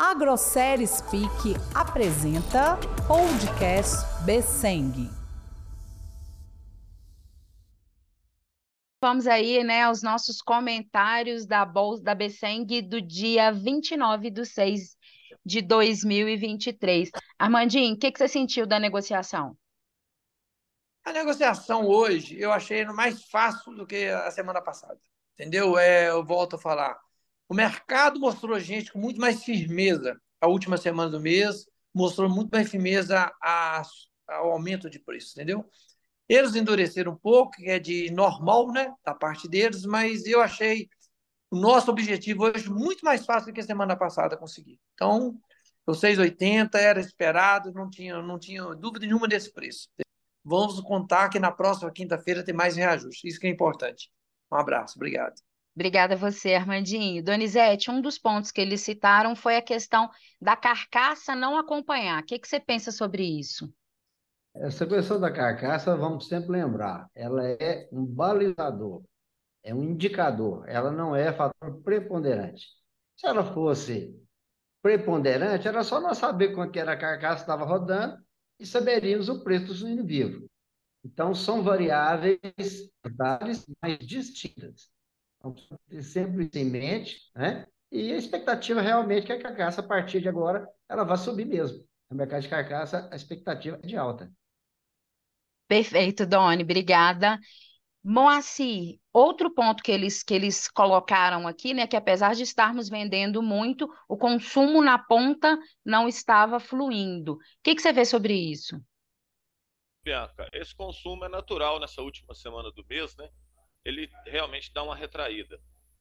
A Grosseria Speak apresenta Podcast Besseng. Vamos aí, né, aos nossos comentários da Bolsa da Besseng do dia 29 de 6 de 2023. Armandinho, o que, que você sentiu da negociação? A negociação hoje eu achei mais fácil do que a semana passada. Entendeu? É, eu volto a falar. O mercado mostrou gente com muito mais firmeza a última semana do mês, mostrou muito mais firmeza a, ao aumento de preço, entendeu? Eles endureceram um pouco, que é de normal, né, da parte deles, mas eu achei o nosso objetivo hoje muito mais fácil do que a semana passada conseguir. Então, o 6,80 era esperado, não tinha, não tinha dúvida nenhuma desse preço. Vamos contar que na próxima quinta-feira tem mais reajuste. Isso que é importante. Um abraço, obrigado. Obrigada a você, Armandinho. Donizete, um dos pontos que eles citaram foi a questão da carcaça não acompanhar. O que, que você pensa sobre isso? Essa questão da carcaça, vamos sempre lembrar, ela é um balizador, é um indicador, ela não é fator preponderante. Se ela fosse preponderante, era só nós saber quanto era a carcaça estava rodando e saberíamos o preço do suíno vivo. Então, são variáveis mais distintas. Então, sempre isso em mente, né? E a expectativa realmente é que a carcaça, a partir de agora, ela vai subir mesmo. No mercado de carcaça, a expectativa é de alta. Perfeito, Doni, obrigada. Moacir, outro ponto que eles, que eles colocaram aqui, né, que apesar de estarmos vendendo muito, o consumo na ponta não estava fluindo. O que, que você vê sobre isso? Bianca, esse consumo é natural nessa última semana do mês, né? Ele realmente dá uma retraída.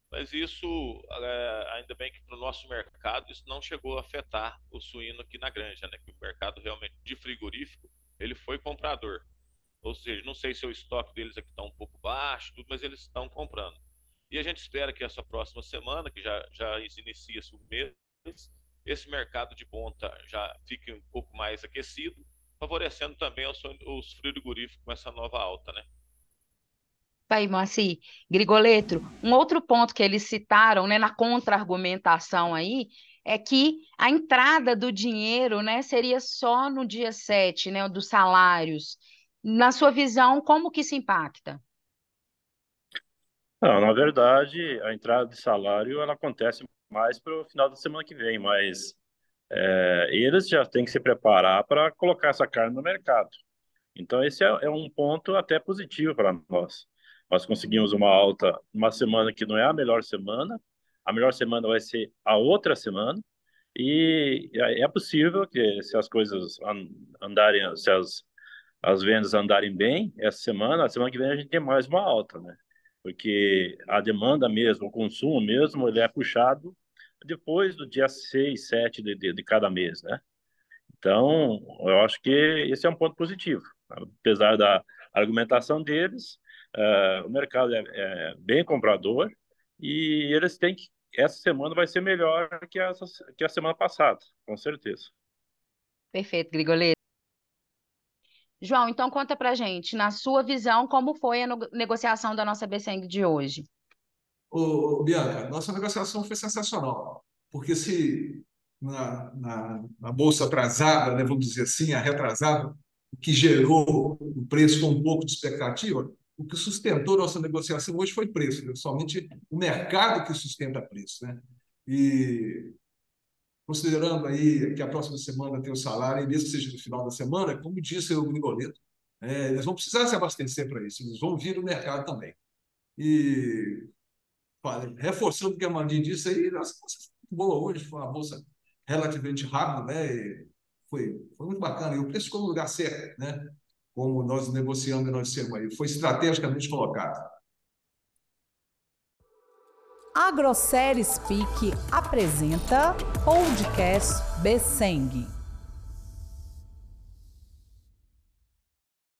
Mas isso, é, ainda bem que para o nosso mercado, isso não chegou a afetar o suíno aqui na granja, né? Que o mercado realmente de frigorífico, ele foi comprador. Ou seja, não sei se o estoque deles aqui está um pouco baixo, tudo, mas eles estão comprando. E a gente espera que essa próxima semana, que já, já inicia-se o mês, esse mercado de ponta já fique um pouco mais aquecido, favorecendo também os, os frigoríficos com essa nova alta, né? Aí, Moacir, Grigoletro, um outro ponto que eles citaram né, na contra-argumentação aí é que a entrada do dinheiro né, seria só no dia 7, né, dos salários. Na sua visão, como que isso impacta? Não, na verdade, a entrada de salário ela acontece mais para o final da semana que vem, mas é, eles já têm que se preparar para colocar essa carne no mercado. Então, esse é, é um ponto até positivo para nós. Nós conseguimos uma alta uma semana que não é a melhor semana, a melhor semana vai ser a outra semana, e é possível que se as coisas andarem, se as, as vendas andarem bem essa semana, a semana que vem a gente tem mais uma alta, né? Porque a demanda mesmo, o consumo mesmo, ele é puxado depois do dia 6, 7 de, de, de cada mês, né? Então, eu acho que esse é um ponto positivo. Apesar da argumentação deles, Uh, o mercado é, é, bem comprador e eles têm que. Essa semana vai ser melhor que, essa, que a semana passada, com certeza. Perfeito, Grigoleto. João, então conta pra gente, na sua visão, como foi a negociação da nossa BCeng de hoje? Ô, Bianca, nossa negociação foi sensacional, porque se na, na, na bolsa atrasada, né, vamos dizer assim, a retrasada, o que gerou o preço com um pouco de expectativa, o que sustentou nossa negociação hoje foi preço, né? somente o mercado que sustenta preço. Né? E considerando aí que a próxima semana tem o salário, e mesmo que seja no final da semana, como disse o Grigoleto, é, eles vão precisar se abastecer para isso, eles vão vir no mercado também. E reforçando o que a Mandinha disse aí, nossa, boa hoje, foi uma bolsa relativamente rápida, né? E foi, foi muito bacana. E o preço ficou no lugar certo, né? Como nós negociamos e nós dissemos aí, foi estrategicamente colocado. A Grosseria Speak apresenta Podcast Besseng.